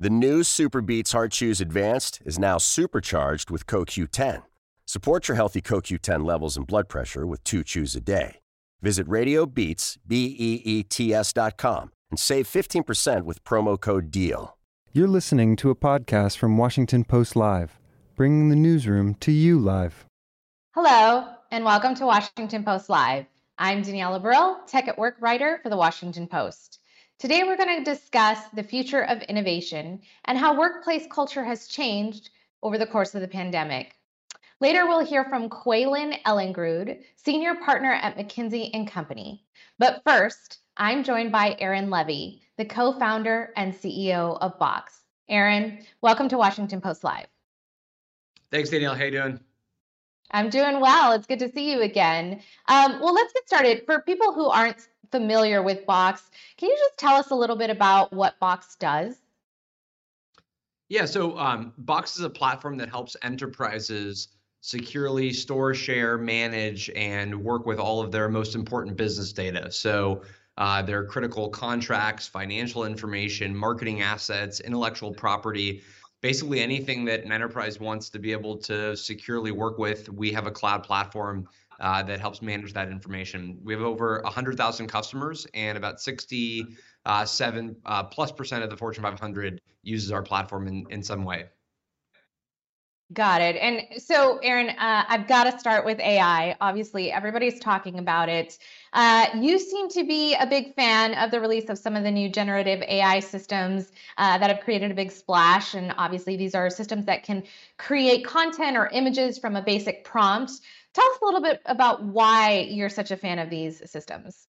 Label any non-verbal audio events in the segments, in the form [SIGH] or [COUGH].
The new Super Beets Heart Chews Advanced is now supercharged with CoQ10. Support your healthy CoQ10 levels and blood pressure with two chews a day. Visit RadioBeets, B-E-E-T-S dot com and save 15% with promo code DEAL. You're listening to a podcast from Washington Post Live, bringing the newsroom to you live. Hello, and welcome to Washington Post Live. I'm Danielle Abril, Tech at Work writer for the Washington Post. Today, we're going to discuss the future of innovation and how workplace culture has changed over the course of the pandemic. Later, we'll hear from Kweilin Ellingrud, senior partner at McKinsey Company. But first, I'm joined by Aaron Levie, the co-founder and CEO of Box. Aaron, welcome to Washington Post Live. Thanks, Danielle. How you doing? I'm doing well. It's good to see you again. Um, well, let's get started. For people who aren't familiar with Box, can you just tell us a little bit about what Box does? Yeah, so um, Box is a platform that helps enterprises securely store, share, manage, and work with all of their most important business data. So uh, their critical contracts, financial information, marketing assets, intellectual property, basically anything that an enterprise wants to be able to securely work with. We have a cloud platform uh, that helps manage that information. We have over 100,000 customers, and about 67 uh, plus percent of the Fortune 500 uses our platform in, in some way. Got it. And so, Aaron, uh, I've got to start with AI. Obviously, everybody's talking about it. Uh, you seem to be a big fan of the release of some of the new generative AI systems uh, that have created a big splash. And obviously, these are systems that can create content or images from a basic prompt. Tell us a little bit about why you're such a fan of these systems.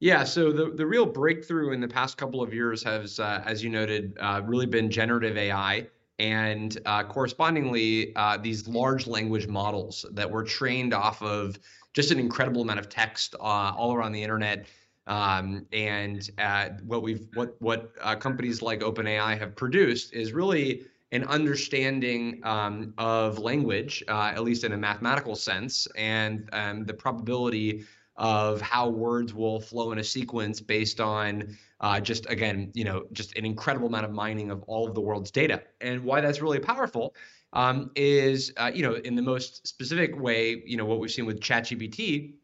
Yeah, so the, the real breakthrough in the past couple of years has, uh, as you noted, uh, really been generative AI and uh, correspondingly uh, these large language models that were trained off of just an incredible amount of text uh, all around the internet um, and uh, what we've what what companies like OpenAI have produced is really an understanding um, of language, uh, at least in a mathematical sense, and um, the probability of how words will flow in a sequence based on uh, just again, you know, just an incredible amount of mining of all of the world's data. And why that's really powerful um, is, uh, you know, in the most specific way, you know, what we've seen with ChatGPT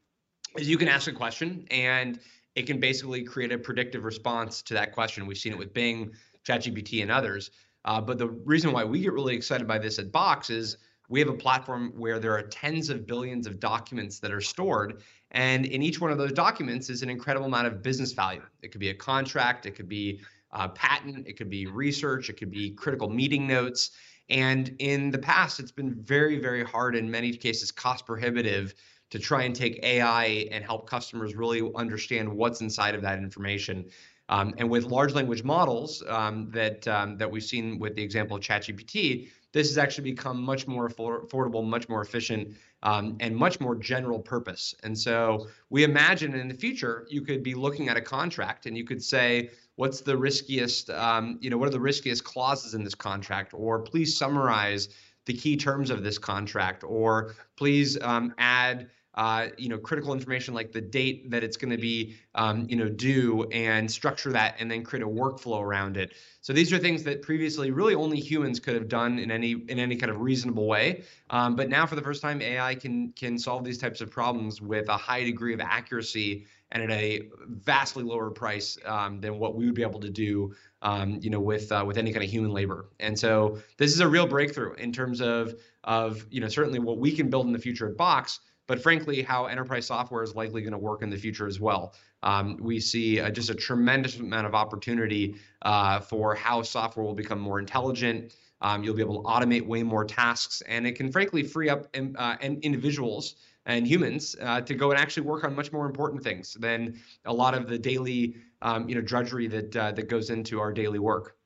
is you can ask a question and it can basically create a predictive response to that question. We've seen it with Bing, ChatGPT, and others. Uh, but the reason why we get really excited by this at Box is we have a platform where there are tens of billions of documents that are stored. And in each one of those documents is an incredible amount of business value. It could be a contract, it could be a patent, it could be research, it could be critical meeting notes. And in the past, it's been very, very hard, in many cases, cost prohibitive to try and take AI and help customers really understand what's inside of that information. Um, and with large language models um, that um, that we've seen with the example of ChatGPT, this has actually become much more affordable, much more efficient, um, and much more general purpose. And so we imagine in the future you could be looking at a contract and you could say, what's the riskiest, um, you know, what are the riskiest clauses in this contract, or please summarize the key terms of this contract, or please um, add uh, you know, critical information like the date that it's going to be, um, you know, due, and structure that, and then create a workflow around it. So these are things that previously really only humans could have done in any in any kind of reasonable way. Um, but now, for the first time, AI can can solve these types of problems with a high degree of accuracy and at a vastly lower price um, than what we would be able to do, um, you know, with uh, with any kind of human labor. And so this is a real breakthrough in terms of of you know certainly what we can build in the future at Box but frankly, how enterprise software is likely going to work in the future as well. Um, we see uh, just a tremendous amount of opportunity uh, for how software will become more intelligent. Um, you'll be able to automate way more tasks, and it can frankly free up um, uh, individuals and humans uh, to go and actually work on much more important things than a lot of the daily, um, you know, drudgery that uh, that goes into our daily work.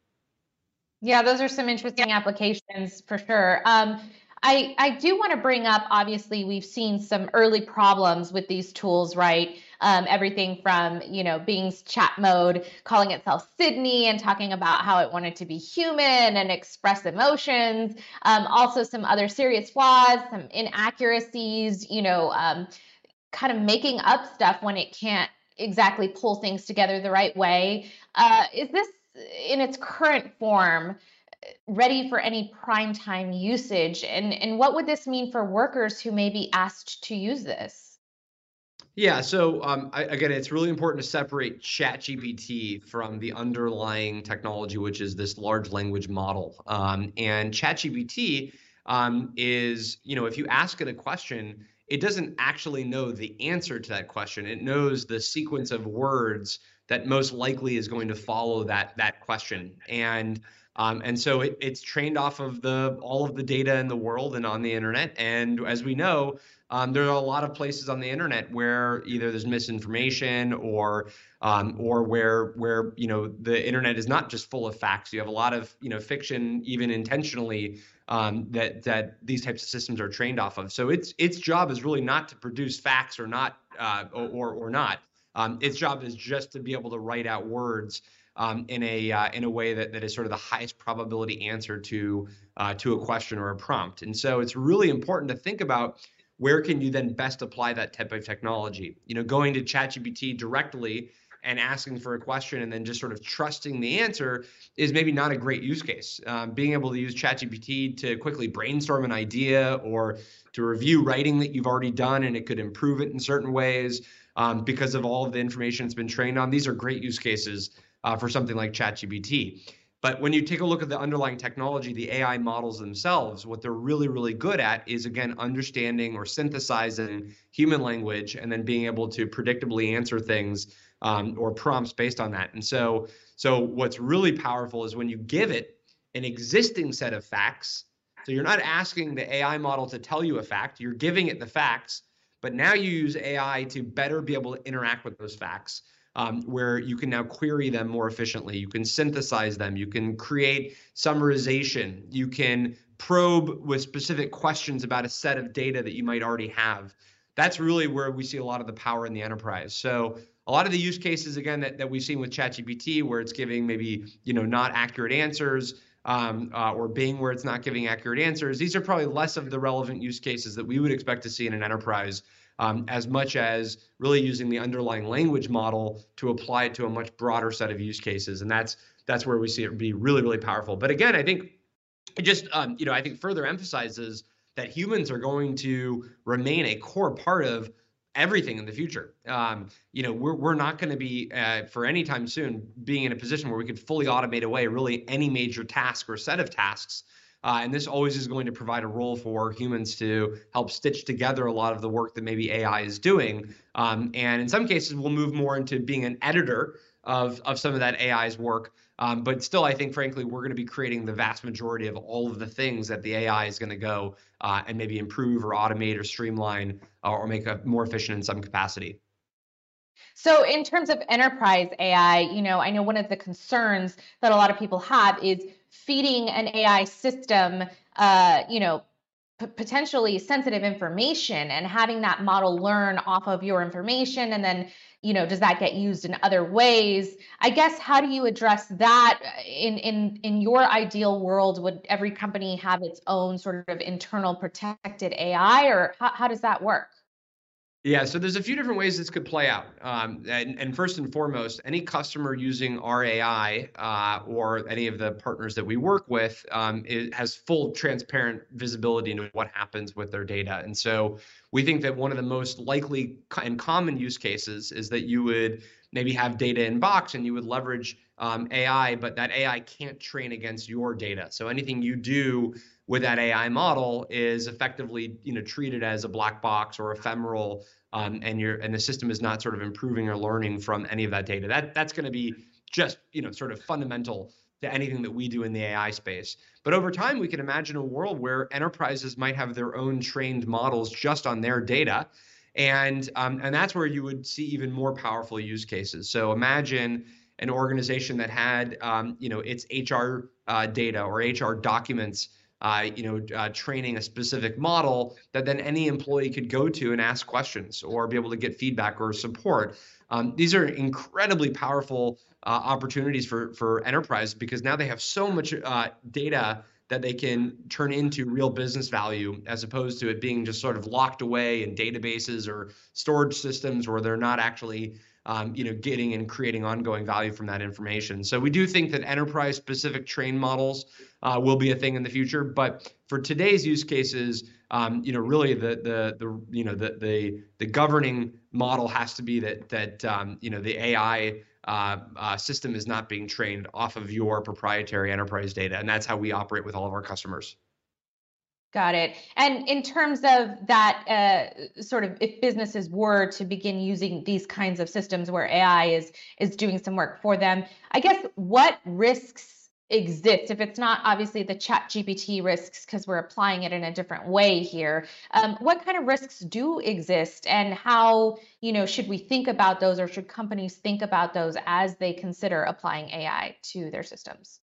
Yeah, those are some interesting applications for sure. Um, I, I do want to bring up obviously we've seen some early problems with these tools right? Um, everything from you know Bing's chat mode calling itself sydney and talking about how it wanted to be human and express emotions. Um, also some other serious flaws some inaccuracies you know um, kind of making up stuff when it can't exactly pull things together the right way. Uh, is this in its current form ready for any prime time usage? And, and what would this mean for workers who may be asked to use this? Yeah, so um, I, again, it's really important to separate ChatGPT from the underlying technology, which is this large language model. Um, and ChatGPT um, is, you know, if you ask it a question, it doesn't actually know the answer to that question. It knows the sequence of words that most likely is going to follow that that question. And um, and so it, it's trained off of the all of the data in the world and on the internet. And as we know, um, there are a lot of places on the internet where either there's misinformation or um, or where where you know the internet is not just full of facts. You have a lot of you know fiction, even intentionally, um, that that these types of systems are trained off of. So its its job is really not to produce facts or not uh, or or not. Um, its job is just to be able to write out words um, in a uh, in a way that, that is sort of the highest probability answer to uh, to a question or a prompt. And so it's really important to think about where can you then best apply that type of technology. You know, going to ChatGPT directly and asking for a question and then just sort of trusting the answer is maybe not a great use case. Um, being able to use ChatGPT to quickly brainstorm an idea or to review writing that you've already done and it could improve it in certain ways um, because of all of the information it's been trained on. These are great use cases uh, for something like ChatGPT. But when you take a look at the underlying technology, the AI models themselves, what they're really, really good at is again understanding or synthesizing human language and then being able to predictably answer things um, or prompts based on that. And so, so what's really powerful is when you give it an existing set of facts. So you're not asking the AI model to tell you a fact, you're giving it the facts, but now you use AI to better be able to interact with those facts um, where you can now query them more efficiently. You can synthesize them. You can create summarization. You can probe with specific questions about a set of data that you might already have. That's really where we see a lot of the power in the enterprise. So a lot of the use cases again that, that we've seen with ChatGPT, where it's giving maybe you know not accurate answers, um, uh, or Bing where it's not giving accurate answers. These are probably less of the relevant use cases that we would expect to see in an enterprise um, as much as really using the underlying language model to apply it to a much broader set of use cases. And that's that's where we see it be really, really powerful. But again, I think it just um, you know I think further emphasizes that humans are going to remain a core part of everything in the future. Um, you know, we're, we're not going to be uh, for any time soon being in a position where we could fully automate away really any major task or set of tasks. Uh, and this always is going to provide a role for humans to help stitch together a lot of the work that maybe AI is doing. Um, and in some cases, we'll move more into being an editor of, of some of that AI's work. Um, but still, I think, frankly, we're going to be creating the vast majority of all of the things that the AI is going to go uh, and maybe improve or automate or streamline uh, or make a more efficient in some capacity. So, in terms of enterprise AI, you know, I know one of the concerns that a lot of people have is feeding an AI system, uh, you know, p- potentially sensitive information and having that model learn off of your information and then you know does that get used in other ways? I guess how do you address that in in in your ideal world? Would every company have its own sort of internal protected ai or how, how does that work yeah, so there's a few different ways this could play out. Um, and, and, first and foremost, any customer using our AI uh, or any of the partners that we work with um, has full transparent visibility into what happens with their data. And so we think that one of the most likely and common use cases is that you would maybe have data in Box and you would leverage um, AI, but that AI can't train against your data. So anything you do with that AI model is effectively, you know, treated as a black box or ephemeral, um, and your and the system is not sort of improving or learning from any of that data. That that's going to be just, you know, sort of fundamental to anything that we do in the AI space. But over time, we can imagine a world where enterprises might have their own trained models just on their data. And, um, and that's where you would see even more powerful use cases. So imagine an organization that had, um, you know, its HR uh, data or HR documents uh, you know, uh, training a specific model that then any employee could go to and ask questions or be able to get feedback or support. Um, these are incredibly powerful uh, opportunities for for enterprise because now they have so much uh, data that they can turn into real business value as opposed to it being just sort of locked away in databases or storage systems where they're not actually um, you know, getting and creating ongoing value from that information. So we do think that enterprise-specific train models uh, will be a thing in the future. But for today's use cases, um, you know, really the the the you know the the the governing model has to be that that um, you know the AI uh, uh, system is not being trained off of your proprietary enterprise data, and that's how we operate with all of our customers. Got it. And in terms of that, uh, sort of, if businesses were to begin using these kinds of systems where AI is is doing some work for them, I guess what risks exist? If it's not obviously the ChatGPT risks because we're applying it in a different way here um, what kind of risks do exist? And how you know should we think about those or should companies think about those as they consider applying ai to their systems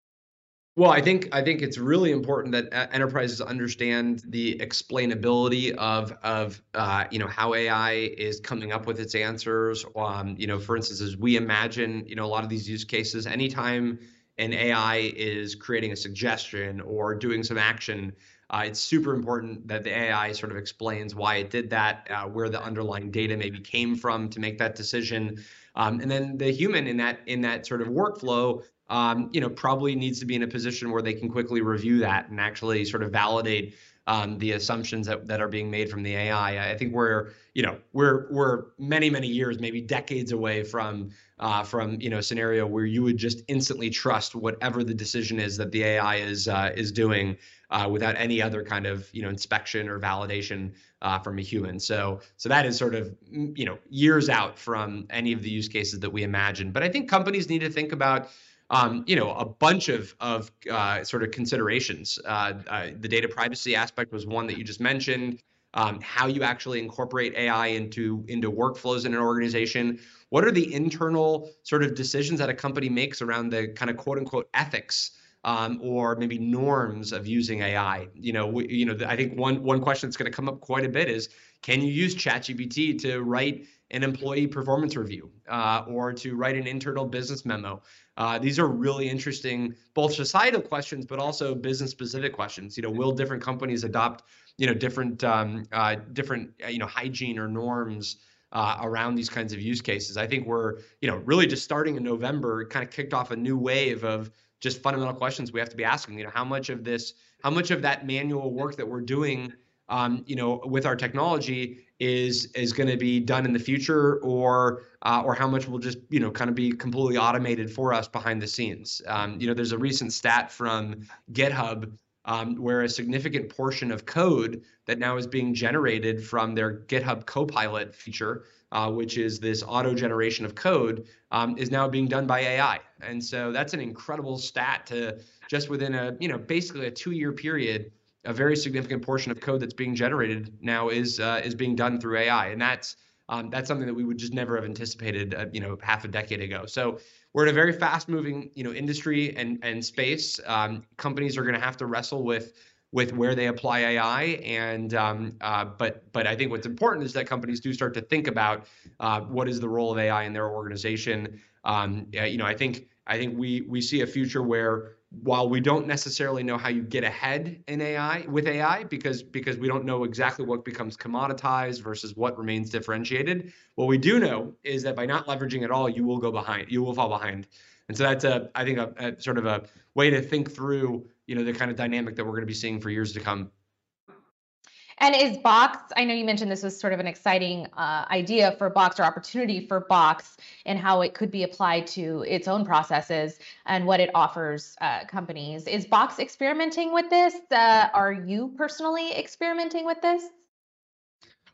well, I think I think it's really important that uh, enterprises understand the explainability of of uh, you know how AI is coming up with its answers. Um, you know, for instance, as we imagine, you know, a lot of these use cases, anytime an AI is creating a suggestion or doing some action, uh, it's super important that the AI sort of explains why it did that, uh, where the underlying data maybe came from to make that decision, um, and then the human in that in that sort of workflow um, you know, probably needs to be in a position where they can quickly review that and actually sort of validate um, the assumptions that, that are being made from the AI. I think we're, you know, we're we're many many years, maybe decades away from uh, from you know scenario where you would just instantly trust whatever the decision is that the AI is uh, is doing uh, without any other kind of you know inspection or validation uh, from a human. So so that is sort of you know years out from any of the use cases that we imagine. But I think companies need to think about um, you know, a bunch of of uh, sort of considerations. Uh, uh, the data privacy aspect was one that you just mentioned. Um, how you actually incorporate AI into into workflows in an organization. What are the internal sort of decisions that a company makes around the kind of quote unquote ethics um, or maybe norms of using AI? You know, we, you know, I think one one question that's going to come up quite a bit is, can you use ChatGPT to write an employee performance review uh, or to write an internal business memo. Uh, these are really interesting, both societal questions, but also business specific questions. You know, will different companies adopt, you know, different um, uh, different uh, you know hygiene or norms uh, around these kinds of use cases? I think we're you know really just starting in November, kind of kicked off a new wave of just fundamental questions we have to be asking. You know, how much of this, how much of that manual work that we're doing um, you know, with our technology is is going to be done in the future, or uh, or how much will just you know kind of be completely automated for us behind the scenes. Um, you know, there's a recent stat from GitHub um, where a significant portion of code that now is being generated from their GitHub Copilot feature, uh, which is this auto generation of code, um, is now being done by AI. And so that's an incredible stat to just within a you know basically a two year period a very significant portion of code that's being generated now is uh, is being done through AI, and that's um, that's something that we would just never have anticipated, uh, you know, half a decade ago. So we're in a very fast-moving, you know, industry and and space. Um, companies are going to have to wrestle with with where they apply AI, and um, uh, but but I think what's important is that companies do start to think about uh, what is the role of AI in their organization. Um, you know, I think I think we we see a future where while we don't necessarily know how you get ahead in AI with AI because because we don't know exactly what becomes commoditized versus what remains differentiated, what we do know is that by not leveraging at all, you will go behind. You will fall behind. And so that's a I think a, a sort of a way to think through you know the kind of dynamic that we're going to be seeing for years to come. And is Box, I know you mentioned this was sort of an exciting uh, idea for Box or opportunity for Box and how it could be applied to its own processes and what it offers uh, companies. Is Box experimenting with this? Uh, are you personally experimenting with this?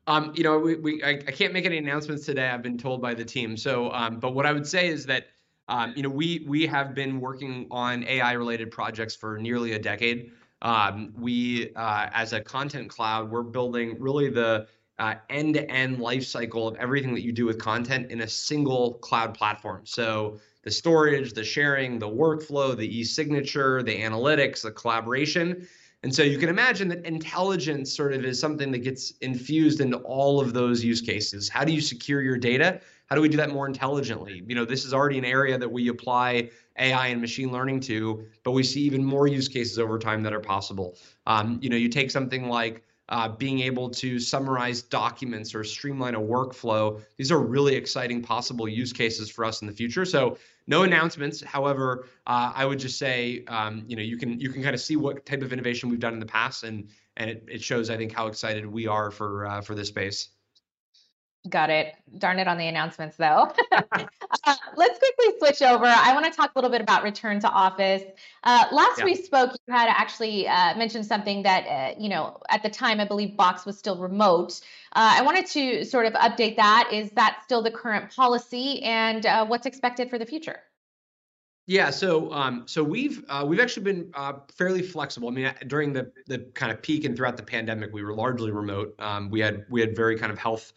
Um, you know, we, we I, I, can't make any announcements today. I've been told by the team. So, um, but what I would say is that, um, you know, we we have been working on AI related projects for nearly a decade. Um, we, uh, as a content cloud, we're building really the uh, end-to-end life cycle of everything that you do with content in a single cloud platform. So the storage, the sharing, the workflow, the e-signature, the analytics, the collaboration. And so you can imagine that intelligence sort of is something that gets infused into all of those use cases. How do you secure your data? How do we do that more intelligently? You know, this is already an area that we apply AI and machine learning to, but we see even more use cases over time that are possible. Um, you know, you take something like uh, being able to summarize documents or streamline a workflow. These are really exciting possible use cases for us in the future. So no announcements. However, uh, I would just say, um, you know, you can you can kind of see what type of innovation we've done in the past, and and it, it shows, I think, how excited we are for uh, for this space. Got it. Darn it on the announcements, though. [LAUGHS] uh, let's quickly switch over. I want to talk a little bit about return to office. Uh, last yeah. we spoke, you had actually uh, mentioned something that, uh, you know, at the time, I believe Box was still remote. Uh, I wanted to sort of update that. Is that still the current policy and uh, what's expected for the future? Yeah, so um, so we've uh, we've actually been uh, fairly flexible. I mean, during the the kind of peak and throughout the pandemic, we were largely remote. Um, we had we had very kind of health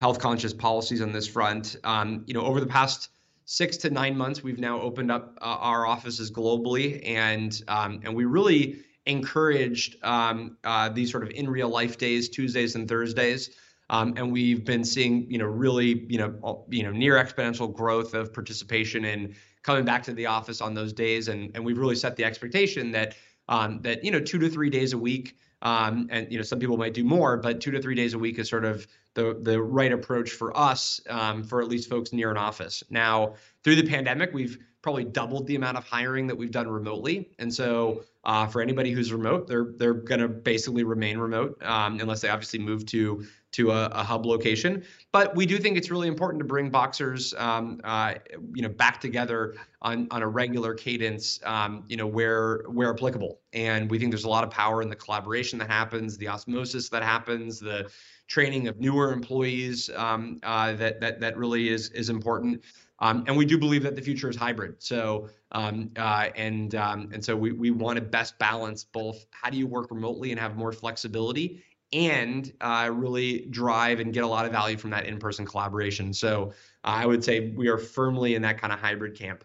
health conscious policies on this front. Um, you know, over the past six to nine months, we've now opened up uh, our offices globally, and um, and we really encouraged um, uh, these sort of in real life days, Tuesdays and Thursdays. Um, and we've been seeing, you know, really, you know, you know, near exponential growth of participation in coming back to the office on those days, and and we've really set the expectation that um, that you know two to three days a week, um, and you know some people might do more, but two to three days a week is sort of the the right approach for us um, for at least folks near an office. Now through the pandemic, we've probably doubled the amount of hiring that we've done remotely, and so uh, for anybody who's remote, they're they're going to basically remain remote um, unless they obviously move to to a, a, hub location. But we do think it's really important to bring boxers, um, uh, you know, back together on on a regular cadence, um, you know, where where applicable. And we think there's a lot of power in the collaboration that happens, the osmosis that happens, the training of newer employees um, uh, that that that really is is important. Um, and we do believe that the future is hybrid. So um, uh, and um, and so we we want to best balance both. How do you work remotely and have more flexibility, and uh, really drive and get a lot of value from that in-person collaboration. So I would say we are firmly in that kind of hybrid camp.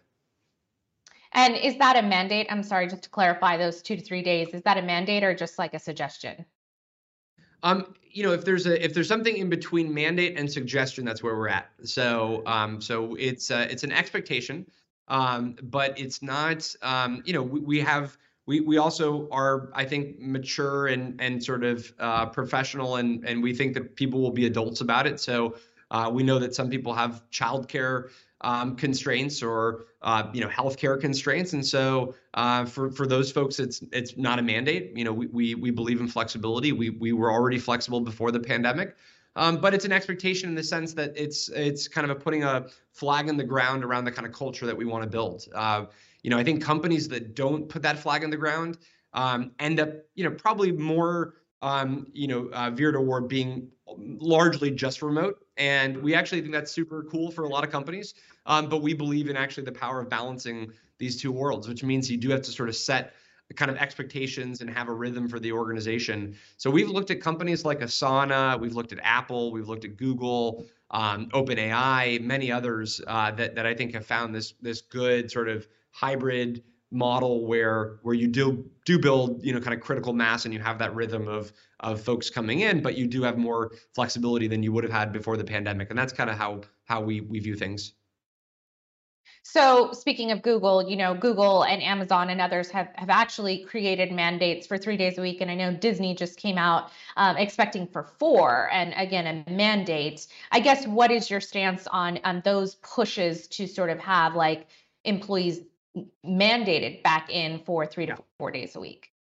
And is that a mandate? I'm sorry, just to clarify those two to three days. Is that a mandate or just like a suggestion? Um, you know, if there's a if there's something in between mandate and suggestion, that's where we're at. So, um, so it's uh, it's an expectation, um, but it's not. Um, you know, we, we have we we also are I think mature and and sort of uh, professional and and we think that people will be adults about it. So uh, we know that some people have childcare um, constraints or uh, you know healthcare constraints, and so uh, for for those folks, it's it's not a mandate. You know, we we we believe in flexibility. We we were already flexible before the pandemic. Um, but it's an expectation in the sense that it's it's kind of a putting a flag in the ground around the kind of culture that we want to build. You know, I think companies that don't put that flag on the ground um, end up, you know, probably more, um, you know, uh, veered toward being largely just remote. And we actually think that's super cool for a lot of companies. Um, but we believe in actually the power of balancing these two worlds, which means you do have to sort of set kind of expectations and have a rhythm for the organization. So we've looked at companies like Asana, we've looked at Apple, we've looked at Google, um, OpenAI, many others uh, that that I think have found this this good sort of hybrid model where where you do do build you know kind of critical mass and you have that rhythm of of folks coming in but you do have more flexibility than you would have had before the pandemic and that's kind of how how we we view things so speaking of Google, you know, Google and Amazon and others have, have actually created mandates for three days a week. And I know Disney just came out um, expecting for four and again, a mandate. I guess what is your stance on, on those pushes to sort of have like employees mandated back in for three to four days a week?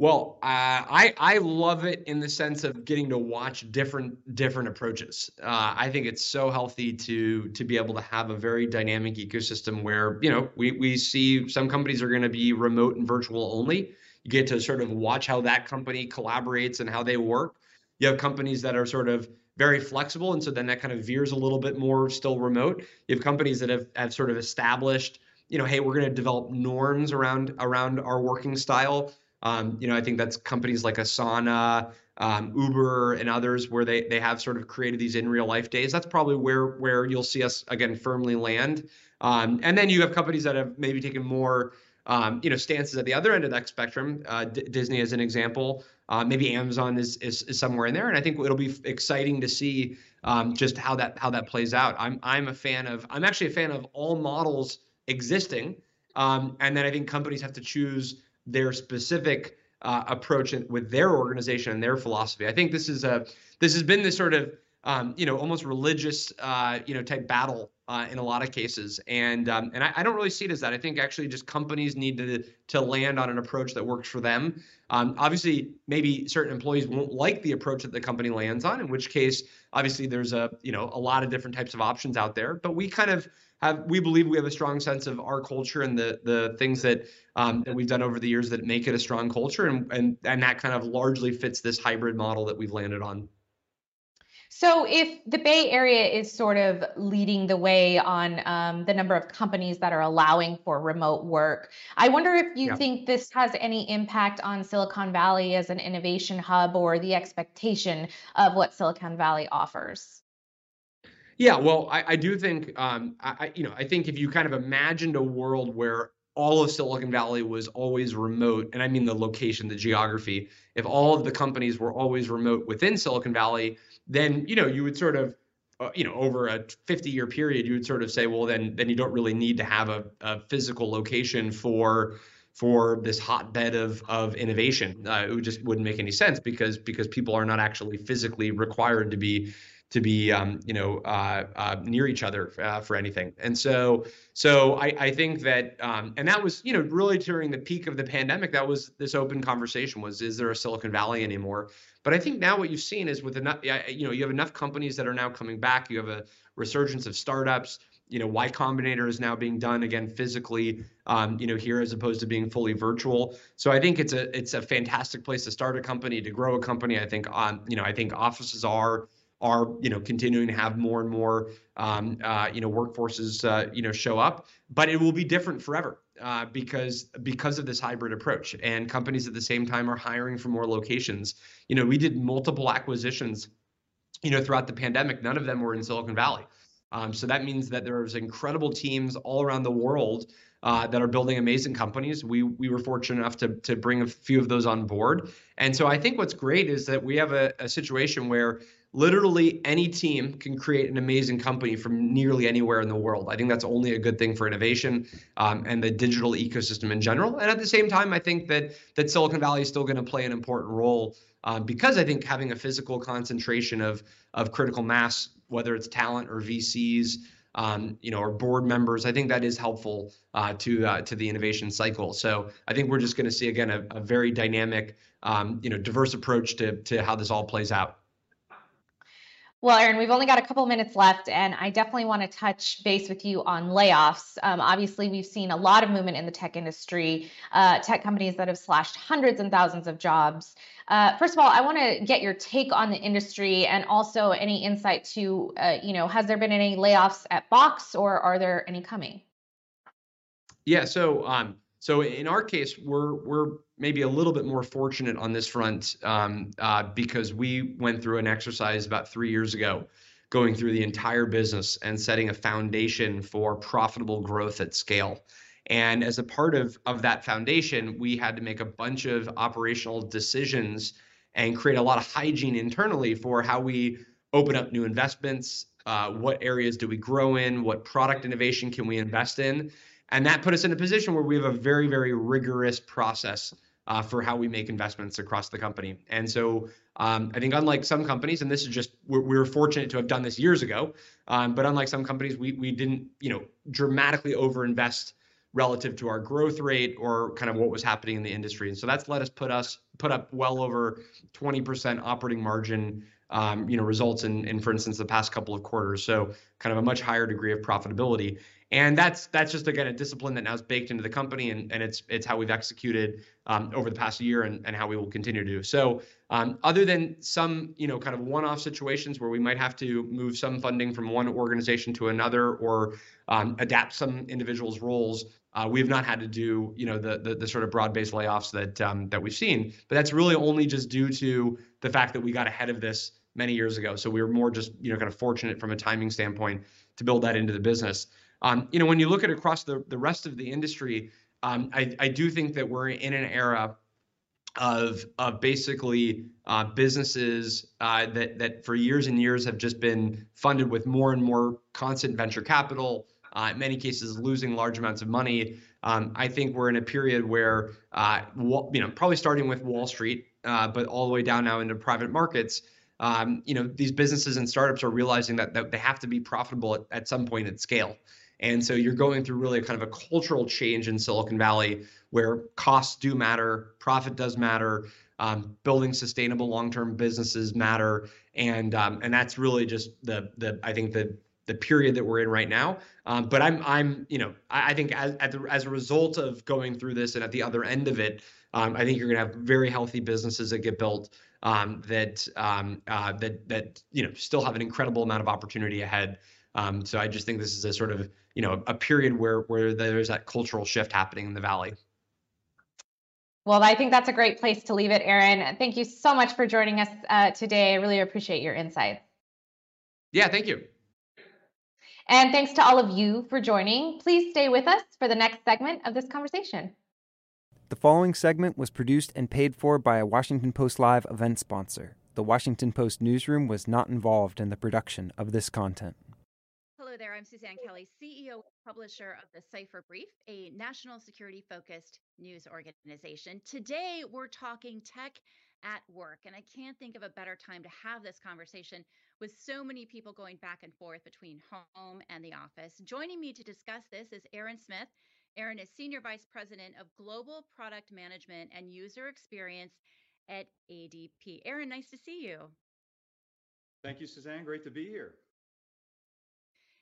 Well, uh, I I love it in the sense of getting to watch different different approaches. Uh, I think it's so healthy to to be able to have a very dynamic ecosystem where you know we we see some companies are going to be remote and virtual only. You get to sort of watch how that company collaborates and how they work. You have companies that are sort of very flexible, and so then that kind of veers a little bit more still remote. You have companies that have have sort of established you know, hey, we're going to develop norms around around our working style. Um, you know, I think that's companies like Asana, um, Uber, and others where they they have sort of created these in real life days. That's probably where where you'll see us again firmly land. Um, and then you have companies that have maybe taken more, um, you know, stances at the other end of that spectrum. Uh, D- Disney, as an example, uh, maybe Amazon is, is, is somewhere in there, and I think it'll be exciting to see um, just how that how that plays out. I'm I'm a fan of I'm actually a fan of all models existing. Um, and then I think companies have to choose their specific uh, approach with their organization and their philosophy. I think this is a this has been this sort of um, you know almost religious uh, you know type battle uh, in a lot of cases, and um, and I, I, don't really see it as that. I think actually just companies need to to land on an approach that works for them. Um, obviously, maybe certain employees won't like the approach that the company lands on, in which case, obviously, there's a you know a lot of different types of options out there. But we kind of have we believe we have a strong sense of our culture and the the things that um, that we've done over the years that make it a strong culture, and and and that kind of largely fits this hybrid model that we've landed on. So, if the Bay Area is sort of leading the way on um, the number of companies that are allowing for remote work, I wonder if you yeah. think this has any impact on Silicon Valley as an innovation hub or the expectation of what Silicon Valley offers. Yeah, well, I, I do think, um, I, you know, I think if you kind of imagined a world where all of Silicon Valley was always remote, and I mean the location, the geography, if all of the companies were always remote within Silicon Valley, then you know you would sort of uh, you know over a 50 year period you would sort of say well then then you don't really need to have a, a physical location for for this hotbed of of innovation. Uh, it would just wouldn't make any sense because because people are not actually physically required to be to be um, you know uh, uh, near each other uh, for anything. And so so I, I think that um, and that was you know really during the peak of the pandemic that was this open conversation was is there a Silicon Valley anymore? But I think now what you've seen is with enough you know you have enough companies that are now coming back. You have a resurgence of startups. You know, Y Combinator is now being done again physically, um, you know, here as opposed to being fully virtual. So I think it's a it's a fantastic place to start a company, to grow a company. I think um, you know, I think offices are are you know continuing to have more and more um, uh, you know workforces uh, you know show up, but it will be different forever uh, because because of this hybrid approach. And companies at the same time are hiring for more locations. You know, we did multiple acquisitions, you know, throughout the pandemic. None of them were in Silicon Valley. Um, so that means that there's incredible teams all around the world uh, that are building amazing companies. We we were fortunate enough to to bring a few of those on board. And so I think what's great is that we have a, a situation where literally any team can create an amazing company from nearly anywhere in the world. I think that's only a good thing for innovation um, and the digital ecosystem in general. And at the same time, I think that that Silicon Valley is still going to play an important role uh, because I think having a physical concentration of of critical mass, whether it's talent or VCs. Um, you know, or board members. I think that is helpful uh, to uh, to the innovation cycle. So I think we're just going to see again a, a very dynamic, um, you know, diverse approach to to how this all plays out. Well, Aaron, we've only got a couple minutes left, and I definitely want to touch base with you on layoffs. Um, obviously, we've seen a lot of movement in the tech industry, uh, tech companies that have slashed hundreds and thousands of jobs. Uh, first of all, I want to get your take on the industry and also any insight to, uh, you know, has there been any layoffs at Box or are there any coming? Yeah, so um, so in our case, we're we're maybe a little bit more fortunate on this front um, uh, because we went through an exercise about three years ago, going through the entire business and setting a foundation for profitable growth at scale. And as a part of of that foundation, we had to make a bunch of operational decisions and create a lot of hygiene internally for how we open up new investments. Uh, what areas do we grow in? What product innovation can we invest in? And that put us in a position where we have a very, very rigorous process uh, for how we make investments across the company. And so um, I think unlike some companies, and this is just we're, we were fortunate to have done this years ago, um, but unlike some companies, we we didn't you know dramatically overinvest relative to our growth rate or kind of what was happening in the industry. And so that's let us put us put up well over 20% operating margin um, you know results in in for instance the past couple of quarters. So kind of a much higher degree of profitability and that's that's just again a discipline that now is baked into the company and, and it's it's how we've executed um, over the past year and, and how we will continue to do. So um, other than some you know kind of one-off situations where we might have to move some funding from one organization to another or um, adapt some individuals roles uh, we have not had to do you know the the, the sort of broad-based layoffs that um, that we've seen. But that's really only just due to the fact that we got ahead of this many years ago. So we were more just you know kind of fortunate from a timing standpoint to build that into the business um, you know, when you look at across the, the rest of the industry, um, I, I do think that we're in an era of of basically uh, businesses uh, that that for years and years have just been funded with more and more constant venture capital, uh, in many cases losing large amounts of money. Um, I think we're in a period where, uh, you know, probably starting with Wall Street, uh, but all the way down now into private markets. Um, you know, these businesses and startups are realizing that, that they have to be profitable at, at some point at scale. And so you're going through really a kind of a cultural change in Silicon Valley where costs do matter, profit does matter, um, building sustainable long-term businesses matter, and um, and that's really just the the I think the the period that we're in right now. Um, but I'm I'm you know I, I think as the, as a result of going through this and at the other end of it, um, I think you're going to have very healthy businesses that get built um, that um, uh, that that you know still have an incredible amount of opportunity ahead. Um, so I just think this is a sort of you know a period where where there's that cultural shift happening in the valley. Well, I think that's a great place to leave it, Aaron. Thank you so much for joining us uh, today. I really appreciate your insights. Yeah, thank you. And thanks to all of you for joining. Please stay with us for the next segment of this conversation. The following segment was produced and paid for by a Washington Post Live event sponsor. The Washington Post newsroom was not involved in the production of this content. Hello there, I'm Suzanne Kelly, CEO and publisher of the Cipher Brief, a national security focused news organization. Today, we're talking tech at work, and I can't think of a better time to have this conversation with so many people going back and forth between home and the office. Joining me to discuss this is Aaron Smith. Aaron is Senior Vice President of Global Product Management and User Experience at ADP. Aaron, nice to see you. Thank you, Suzanne. Great to be here.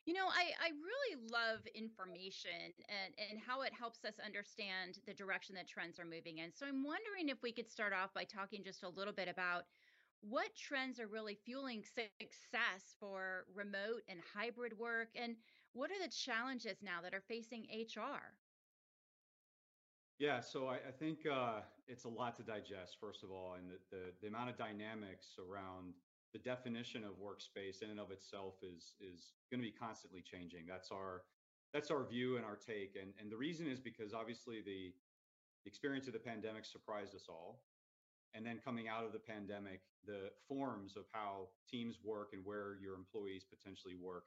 You know, I, I really love information and, and how it helps us understand the direction that trends are moving in. So I'm wondering if we could start off by talking just a little bit about what trends are really fueling success for remote and hybrid work and what are the challenges now that are facing HR? Yeah, so I, I think uh, it's a lot to digest, first of all, and the, the, the amount of dynamics around the definition of workspace in and of itself is is going to be constantly changing. That's our that's our view and our take, and and the reason is because obviously the experience of the pandemic surprised us all, and then coming out of the pandemic, the forms of how teams work and where your employees potentially work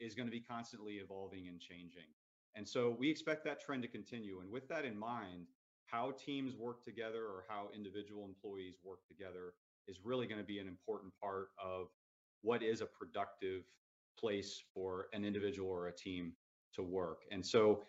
is going to be constantly evolving and changing. And so we expect that trend to continue. And with that in mind, how teams work together or how individual employees work together is really going to be an important part of what is a productive place for an individual or a team to work. And so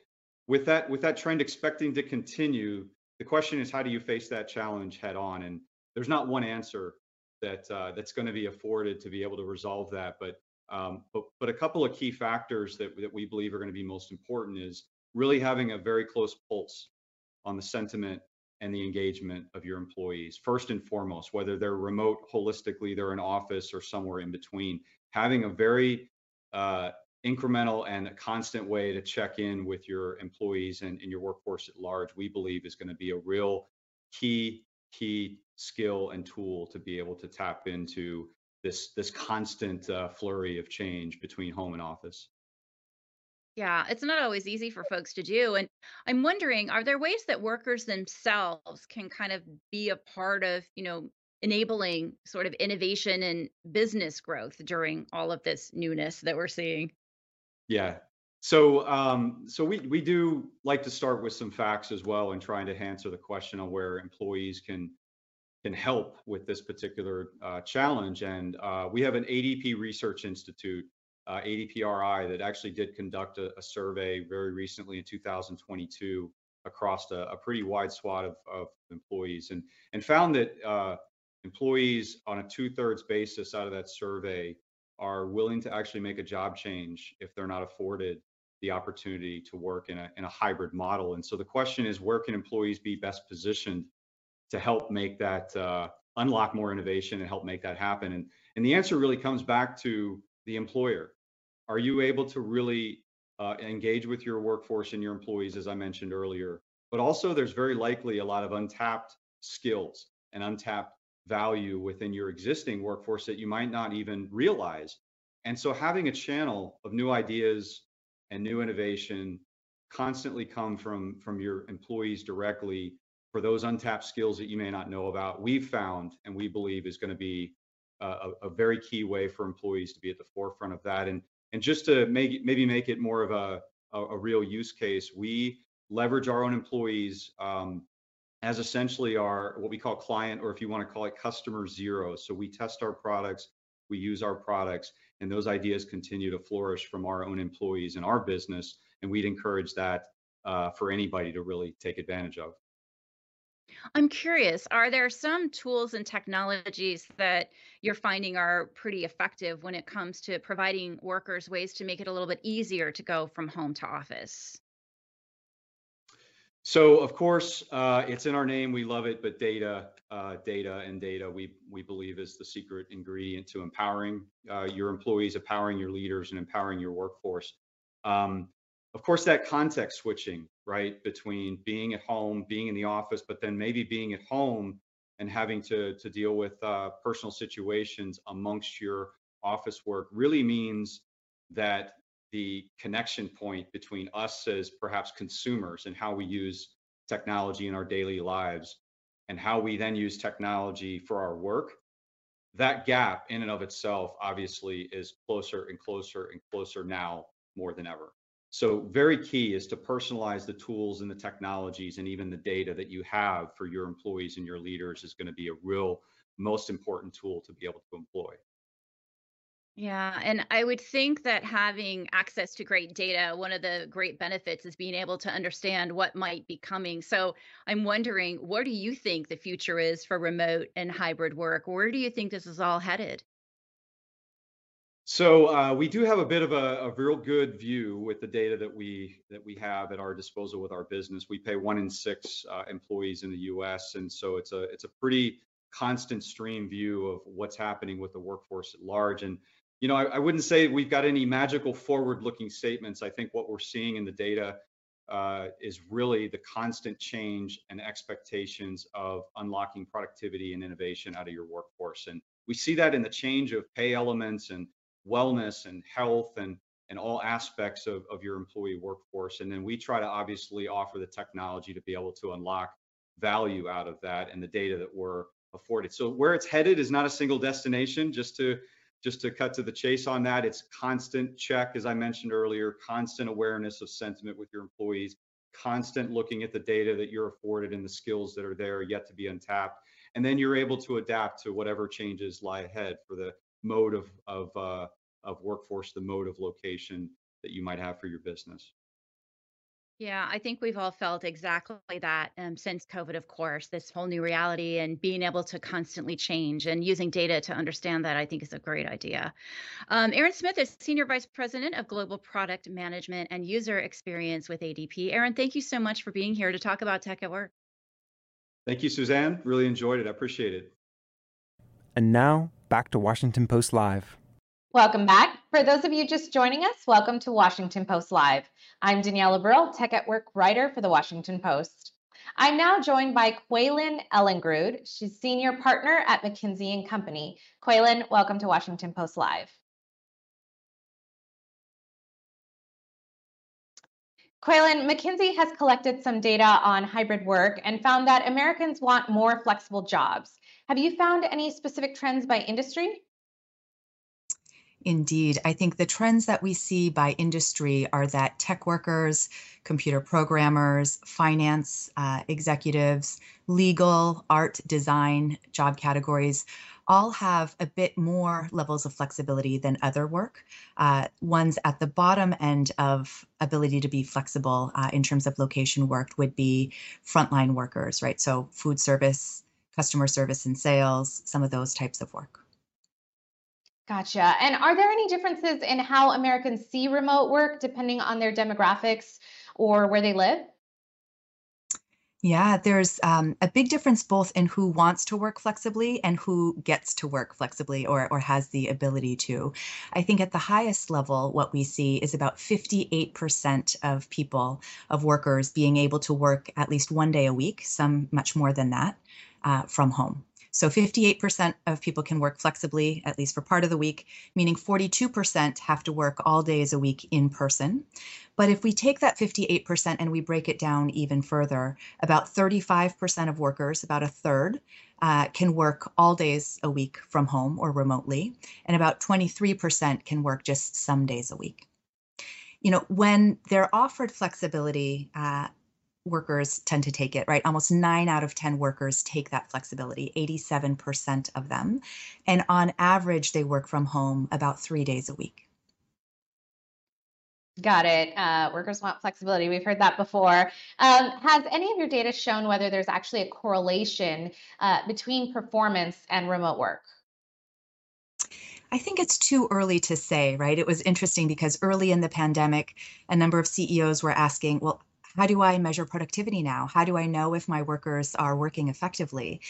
with that with that trend expecting to continue, the question is how do you face that challenge head on? And there's not one answer that uh, that's going to be afforded to be able to resolve that, but um, but, but a couple of key factors that, that we believe are going to be most important is really having a very close pulse on the sentiment and the engagement of your employees. First and foremost, whether they're remote holistically, they're in office or somewhere in between, having a very uh, incremental and constant way to check in with your employees and, and your workforce at large, we believe is going to be a real key, key skill and tool to be able to tap into this this constant uh, flurry of change between home and office. Yeah, it's not always easy for folks to do. And I'm wondering, are there ways that workers themselves can kind of be a part of, you know, enabling sort of innovation and business growth during all of this newness that we're seeing? Yeah. So um, so we we do like to start with some facts as well and trying to answer the question on where employees can can help with this particular uh, challenge. And uh, we have an ADP Research Institute, uh, ADPRI, that actually did conduct a, a, survey very recently in 2022 across a, a pretty wide swath of, of, employees and, and found that uh, employees on a two thirds basis out of that survey are willing to actually make a job change if they're not afforded the opportunity to work in a, in a hybrid model. And so the question is, where can employees be best positioned to help make that uh, unlock more innovation and help make that happen? And and the answer really comes back to the employer. Are you able to really uh, engage with your workforce and your employees, as I mentioned earlier? But also, there's very likely a lot of untapped skills and untapped value within your existing workforce that you might not even realize. And so, having a channel of new ideas and new innovation constantly come from from your employees directly for those untapped skills that you may not know about, we've found and we believe is going to be a, a, very key way for employees to be at the forefront of that. And and just to make maybe make it more of a, a, a real use case, we leverage our own employees um, as essentially our what we call client, or if you want to call it customer zero. So we test our products, we use our products, and those ideas continue to flourish from our own employees in our business. And we'd encourage that uh, for anybody to really take advantage of. I'm curious, are there some tools and technologies that you're finding are pretty effective when it comes to providing workers ways to make it a little bit easier to go from home to office? So of course, uh, it's in our name. We love it, but data, uh, data, and data, we we believe is the secret ingredient to empowering uh, your employees, empowering your leaders, and empowering your workforce. Um, of course, that context switching, right, between being at home, being in the office, but then maybe being at home and having to to deal with uh, personal situations amongst your office work really means that the connection point between us as perhaps consumers and how we use technology in our daily lives and how we then use technology for our work that gap in and of itself obviously is closer and closer and closer now more than ever so very key is to personalize the tools and the technologies and even the data that you have for your employees and your leaders is going to be a real most important tool to be able to employ Yeah, and I would think that having access to great data, one of the great benefits is being able to understand what might be coming. So I'm wondering, what do you think the future is for remote and hybrid work? Where do you think this is all headed? So uh, we do have a bit of a, a real good view with the data that we that we have at our disposal with our business. We pay one in six uh, employees in the U.S., and so it's a it's a pretty constant stream view of what's happening with the workforce at large. And you know, I, I wouldn't say we've got any magical forward-looking statements. I think what we're seeing in the data uh, is really the constant change and expectations of unlocking productivity and innovation out of your workforce. And we see that in the change of pay elements and wellness and health and and all aspects of, of your employee workforce. And then we try to obviously offer the technology to be able to unlock value out of that and the data that we're afforded. So where it's headed is not a single destination, just to just to cut to the chase on that, it's constant check, as I mentioned earlier, constant awareness of sentiment with your employees, constant looking at the data that you're afforded and the skills that are there yet to be untapped. And then you're able to adapt to whatever changes lie ahead for the mode of, of, uh, of workforce, the mode of location that you might have for your business. Yeah, I think we've all felt exactly that um, since COVID, of course, this whole new reality and being able to constantly change and using data to understand that, I think is a great idea. Um, Aaron Smith is Senior Vice President of Global Product Management and User Experience with ADP. Aaron, thank you so much for being here to talk about tech at work. Thank you, Suzanne. Really enjoyed it. I appreciate it. And now, back to Washington Post Live. Welcome back. For those of you just joining us, welcome to Washington Post Live. I'm Danielle Abril, Tech at Work writer for the Washington Post. I'm now joined by Kweilin Ellingrud. She's senior partner at McKinsey and Company. Kweilin, welcome to Washington Post Live. Kweilin, McKinsey has collected some data on hybrid work and found that Americans want more flexible jobs. Have you found any specific trends by industry? Indeed. I think the trends that we see by industry are that tech workers, computer programmers, finance uh, executives, legal, art, design job categories all have a bit more levels of flexibility than other work. Uh, ones at the bottom end of ability to be flexible uh, in terms of location worked would be frontline workers, right? So food service, customer service and sales, some of those types of work. Gotcha. And are there any differences in how Americans see remote work depending on their demographics or where they live? Yeah, there's um, a big difference both in who wants to work flexibly and who gets to work flexibly or, or has the ability to. I think at the highest level, what we see is about 58% of people, of workers, being able to work at least one day a week, some much more than that, uh, from home. So 58% of people can work flexibly, at least for part of the week, meaning 42% have to work all days a week in person. But if we take that 58% and we break it down even further, about 35% of workers, about a third, uh, can work all days a week from home or remotely, and about 23% can work just some days a week. you know, when they're offered flexibility, uh, workers tend to take it, right? Almost nine out of 10 workers take that flexibility, 87% of them. And on average, they work from home about three days a week. Got it. Uh, workers want flexibility. We've heard that before. Um, has any of your data shown whether there's actually a correlation uh, between performance and remote work? I think it's too early to say, right? It was interesting because early in the pandemic, a number of CEOs were asking, well, how do I measure productivity now? How do I know if my workers are working effectively?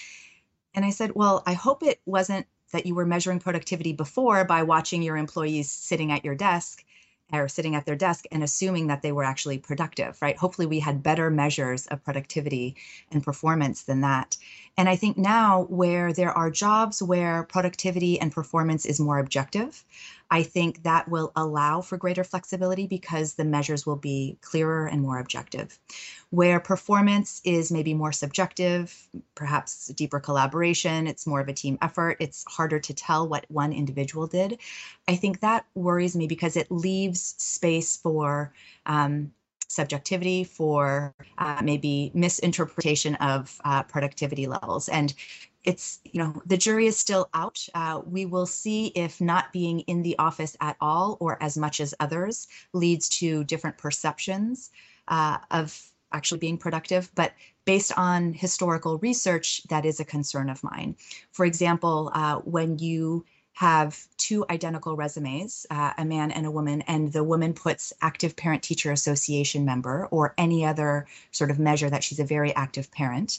And I said, well, I hope it wasn't that you were measuring productivity before by watching your employees sitting at your desk or sitting at their desk and assuming that they were actually productive, right? Hopefully, we had better measures of productivity and performance than that. And I think now, where there are jobs where productivity and performance is more objective, I think that will allow for greater flexibility because the measures will be clearer and more objective. Where performance is maybe more subjective, perhaps deeper collaboration, it's more of a team effort, it's harder to tell what one individual did. I think that worries me because it leaves space for um, subjectivity, for uh, maybe misinterpretation of uh, productivity levels. And it's you know the jury is still out. Uh, we will see if not being in the office at all or as much as others leads to different perceptions uh, of actually being productive. But based on historical research that is a concern of mine. For example uh, when you have two identical resumes, uh, a man and a woman, and the woman puts active parent teacher association member or any other sort of measure that she's a very active parent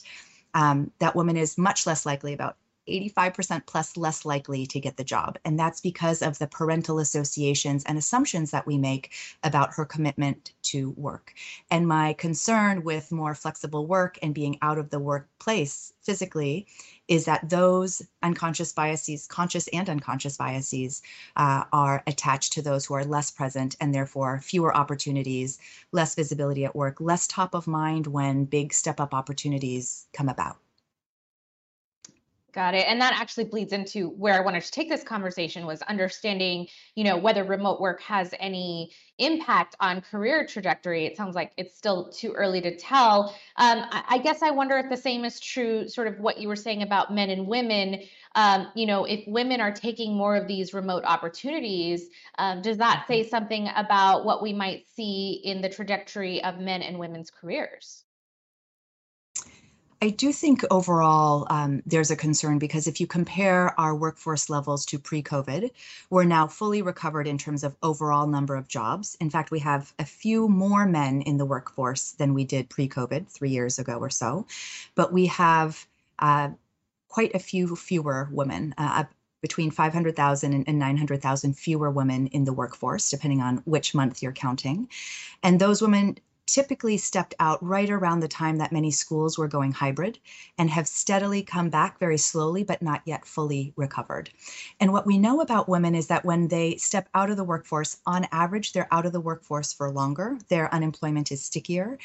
um, that woman is much less likely, about 85% plus less likely to get the job. And that's because of the parental associations and assumptions that we make about her commitment to work. And my concern with more flexible work and being out of the workplace physically is that those unconscious biases, conscious and unconscious biases, uh, are attached to those who are less present and therefore fewer opportunities, less visibility at work, less top of mind when big step up opportunities come about. Got it. And that actually bleeds into where I wanted to take this conversation was understanding, you know, whether remote work has any impact on career trajectory. It sounds like it's still too early to tell. Um, I, I, guess I wonder if the same is true, sort of what you were saying about men and women. Um, you know, if women are taking more of these remote opportunities, um, does that say mm-hmm. something about what we might see in the trajectory of men and women's careers? I do think overall um, there's a concern because if you compare our workforce levels to pre COVID, we're now fully recovered in terms of overall number of jobs. In fact, we have a few more men in the workforce than we did pre COVID three years ago or so. But we have uh, quite a few fewer women. Uh, between 500,000 and 900,000 fewer women in the workforce, depending on which month you're counting. And those women typically stepped out right around the time that many schools were going hybrid and have steadily come back very slowly, but not yet fully recovered. And what we know about women is that when they step out of the workforce, on average, they're out of the workforce for longer, their unemployment is stickier,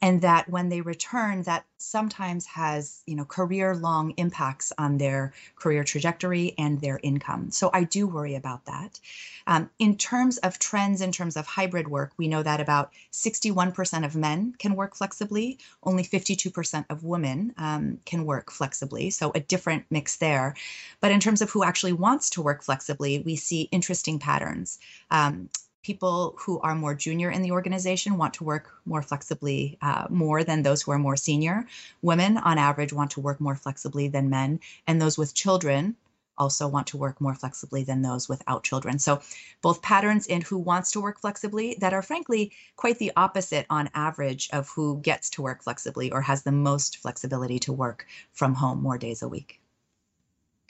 and that when they return, that sometimes has you know career long impacts on their career trajectory and their income so i do worry about that um, in terms of trends in terms of hybrid work we know that about 61% of men can work flexibly. Only 52% of women um, can work flexibly. So a different mix there. But in terms of who actually wants to work flexibly we see interesting patterns. Um, people who are more junior in the organization want to work more flexibly uh, more than those who are more senior. Women, on average, want to work more flexibly than men, and those with children also want to work more flexibly than those without children. So, both patterns in who wants to work flexibly that are frankly quite the opposite on average of who gets to work flexibly or has the most flexibility to work from home more days a week.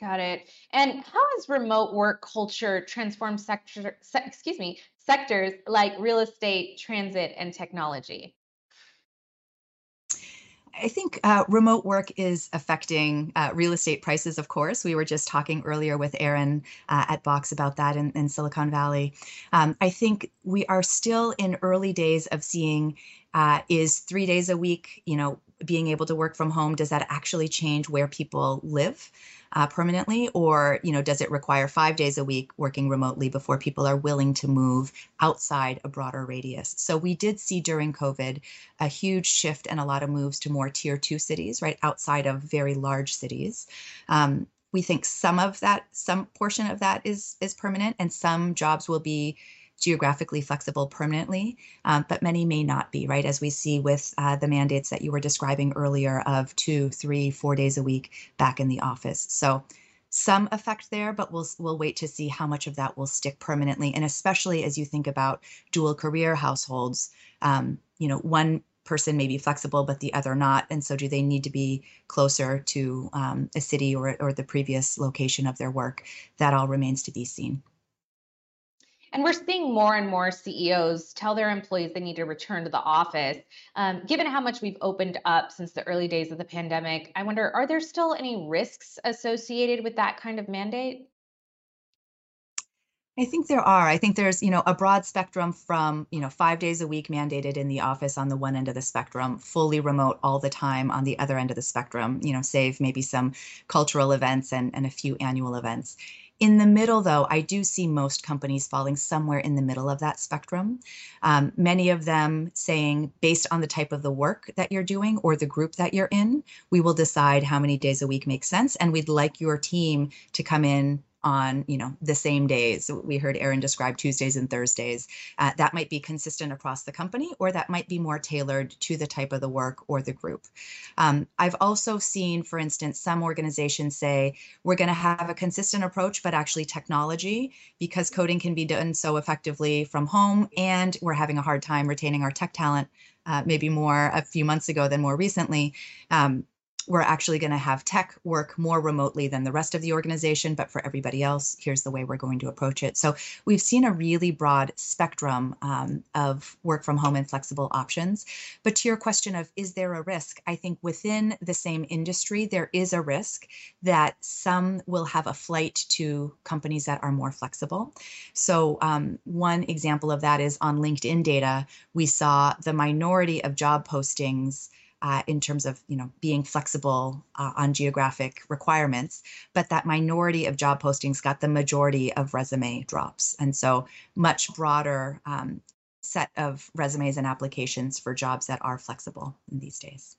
Got it. And how has remote work culture transformed sector, se- excuse me, sectors like real estate, transit, and technology? I think uh, remote work is affecting uh, real estate prices, of course. We were just talking earlier with Aaron uh, at Box about that in, in Silicon Valley. Um, I think we are still in early days of seeing uh, is three days a week, you know, being able to work from home, does that actually change where people live? Uh, permanently, or you know, does it require five days a week working remotely before people are willing to move outside a broader radius? So we did see during COVID a huge shift and a lot of moves to more tier two cities, right outside of very large cities. Um, we think some of that, some portion of that is is permanent, and some jobs will be geographically flexible permanently, um, but many may not be, right? As we see with uh, the mandates that you were describing earlier of two, three, four days a week back in the office. So some effect there, but we'll we'll wait to see how much of that will stick permanently, and especially as you think about dual career households, um, you know, one person may be flexible but the other not and so do they need to be closer to um, a city or, or the previous location of their work that all remains to be seen and we're seeing more and more CEOs tell their employees they need to return to the office. Um, given how much we've opened up since the early days of the pandemic, I wonder are there still any risks associated with that kind of mandate? I think there are. I think there's, you know, a broad spectrum from, you know, five days a week mandated in the office on the one end of the spectrum, fully remote all the time on the other end of the spectrum, you know, save maybe some cultural events and, and a few annual events. In the middle, though, I do see most companies falling somewhere in the middle of that spectrum. Um, many of them saying, based on the type of the work that you're doing or the group that you're in, we will decide how many days a week makes sense. And we'd like your team to come in on you know the same days. We heard Aaron describe tuesdays and thursdays. Uh, that might be consistent across the company or that might be more tailored to the type of the work or the group. Um, i've also seen for instance some organizations say we're going to have a consistent approach but actually technology because coding can be done so effectively from home and we're having a hard time retaining our tech talent uh, maybe more a few months ago than more recently. Um, we're actually going to have tech work more remotely than the rest of the organization, but for everybody else, here's the way we're going to approach it. So we've seen a really broad spectrum um, of work from home and flexible options. But to your question of is there a risk? I think within the same industry, there is a risk that some will have a flight to companies that are more flexible. So um, one example of that is on LinkedIn data, we saw the minority of job postings uh, in terms of you know being flexible uh, on geographic requirements but that minority of job postings got the majority of resume drops. And so much broader um, set of resumes and applications for jobs that are flexible these days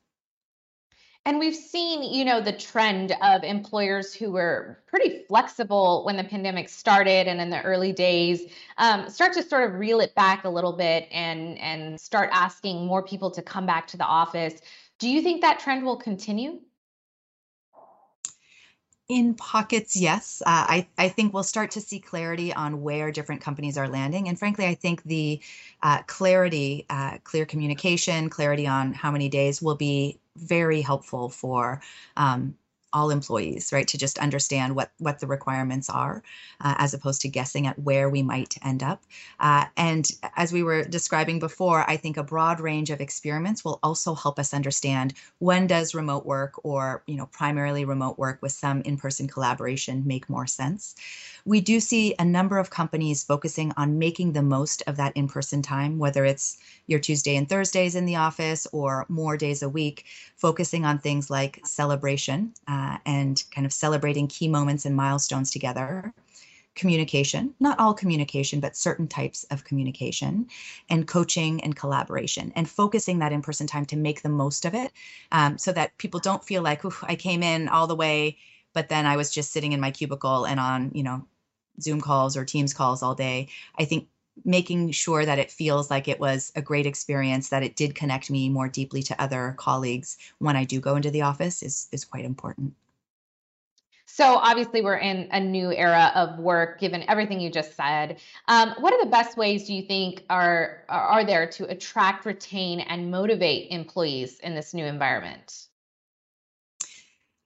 and we've seen, you know, the trend of employers who were pretty flexible when the pandemic started and in the early days um, start to sort of reel it back a little bit and and start asking more people to come back to the office. Do you think that trend will continue? In pockets, yes. Uh, I, I think we'll start to see clarity on where different companies are landing. And frankly, I think the uh, clarity, uh, clear communication, clarity on how many days will be very helpful for um, all employees, right? To just understand what what the requirements are, uh, as opposed to guessing at where we might end up. Uh, and as we were describing before, I think a broad range of experiments will also help us understand when does remote work or you know primarily remote work with some in-person collaboration make more sense. We do see a number of companies focusing on making the most of that in-person time, whether it's your Tuesday and Thursdays in the office or more days a week, focusing on things like celebration. Uh, and kind of celebrating key moments and milestones together communication, not all communication, but certain types of communication, and coaching and collaboration, and focusing that in person time to make the most of it um, so that people don't feel like, I came in all the way, but then I was just sitting in my cubicle and on, you know, Zoom calls or Teams calls all day. I think making sure that it feels like it was a great experience, that it did connect me more deeply to other colleagues when I do go into the office is is quite important. So obviously we're in a new era of work, given everything you just said. Um, what are the best ways do you think are are there to attract, retain, and motivate employees in this new environment?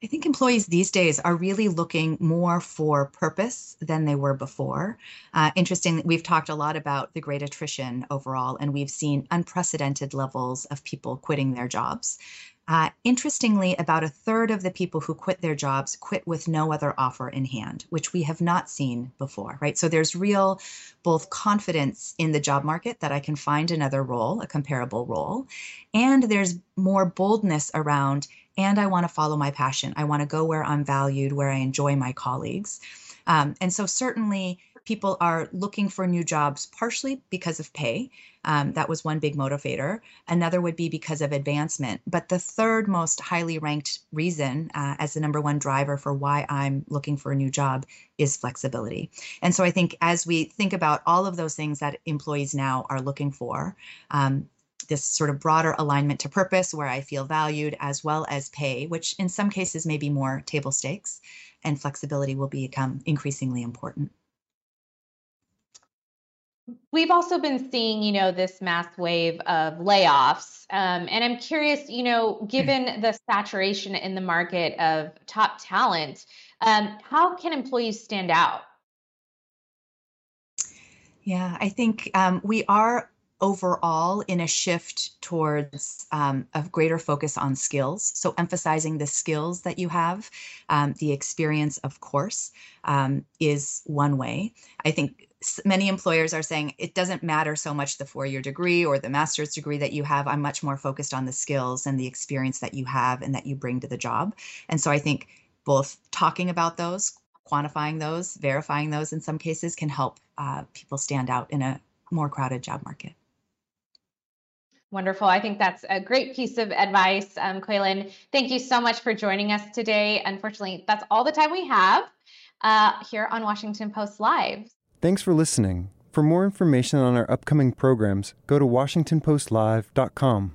I think employees these days are really looking more for purpose than they were before. Uh, interesting, we've talked a lot about the great attrition overall, and we've seen unprecedented levels of people quitting their jobs. Uh, interestingly, about a third of the people who quit their jobs quit with no other offer in hand, which we have not seen before, right? So there's real both confidence in the job market that I can find another role, a comparable role, and there's more boldness around, and I want to follow my passion. I want to go where I'm valued, where I enjoy my colleagues. Um, and so certainly people are looking for new jobs partially because of pay. Um, that was one big motivator. Another would be because of advancement. But the third most highly ranked reason, uh, as the number one driver for why I'm looking for a new job, is flexibility. And so I think as we think about all of those things that employees now are looking for, um, this sort of broader alignment to purpose where I feel valued, as well as pay, which in some cases may be more table stakes, and flexibility will become increasingly important. We've also been seeing, you know, this mass wave of layoffs. Um, and I'm curious, you know, given the saturation in the market of top talent, um, how can employees stand out? Yeah, I think um, we are overall in a shift towards um, a greater focus on skills. So, emphasizing the skills that you have, um, the experience, of course, um, is one way. I think many employers are saying it doesn't matter so much the four year degree or the master's degree that you have. I'm much more focused on the skills and the experience that you have and that you bring to the job. And so, I think both talking about those, quantifying those, verifying those in some cases can help uh, people stand out in a more crowded job market. Wonderful. I think that's a great piece of advice, um, Kweilin. Thank you so much for joining us today. Unfortunately, that's all the time we have uh, here on Washington Post Live. Thanks for listening. For more information on our upcoming programs, go to WashingtonPostLive.com.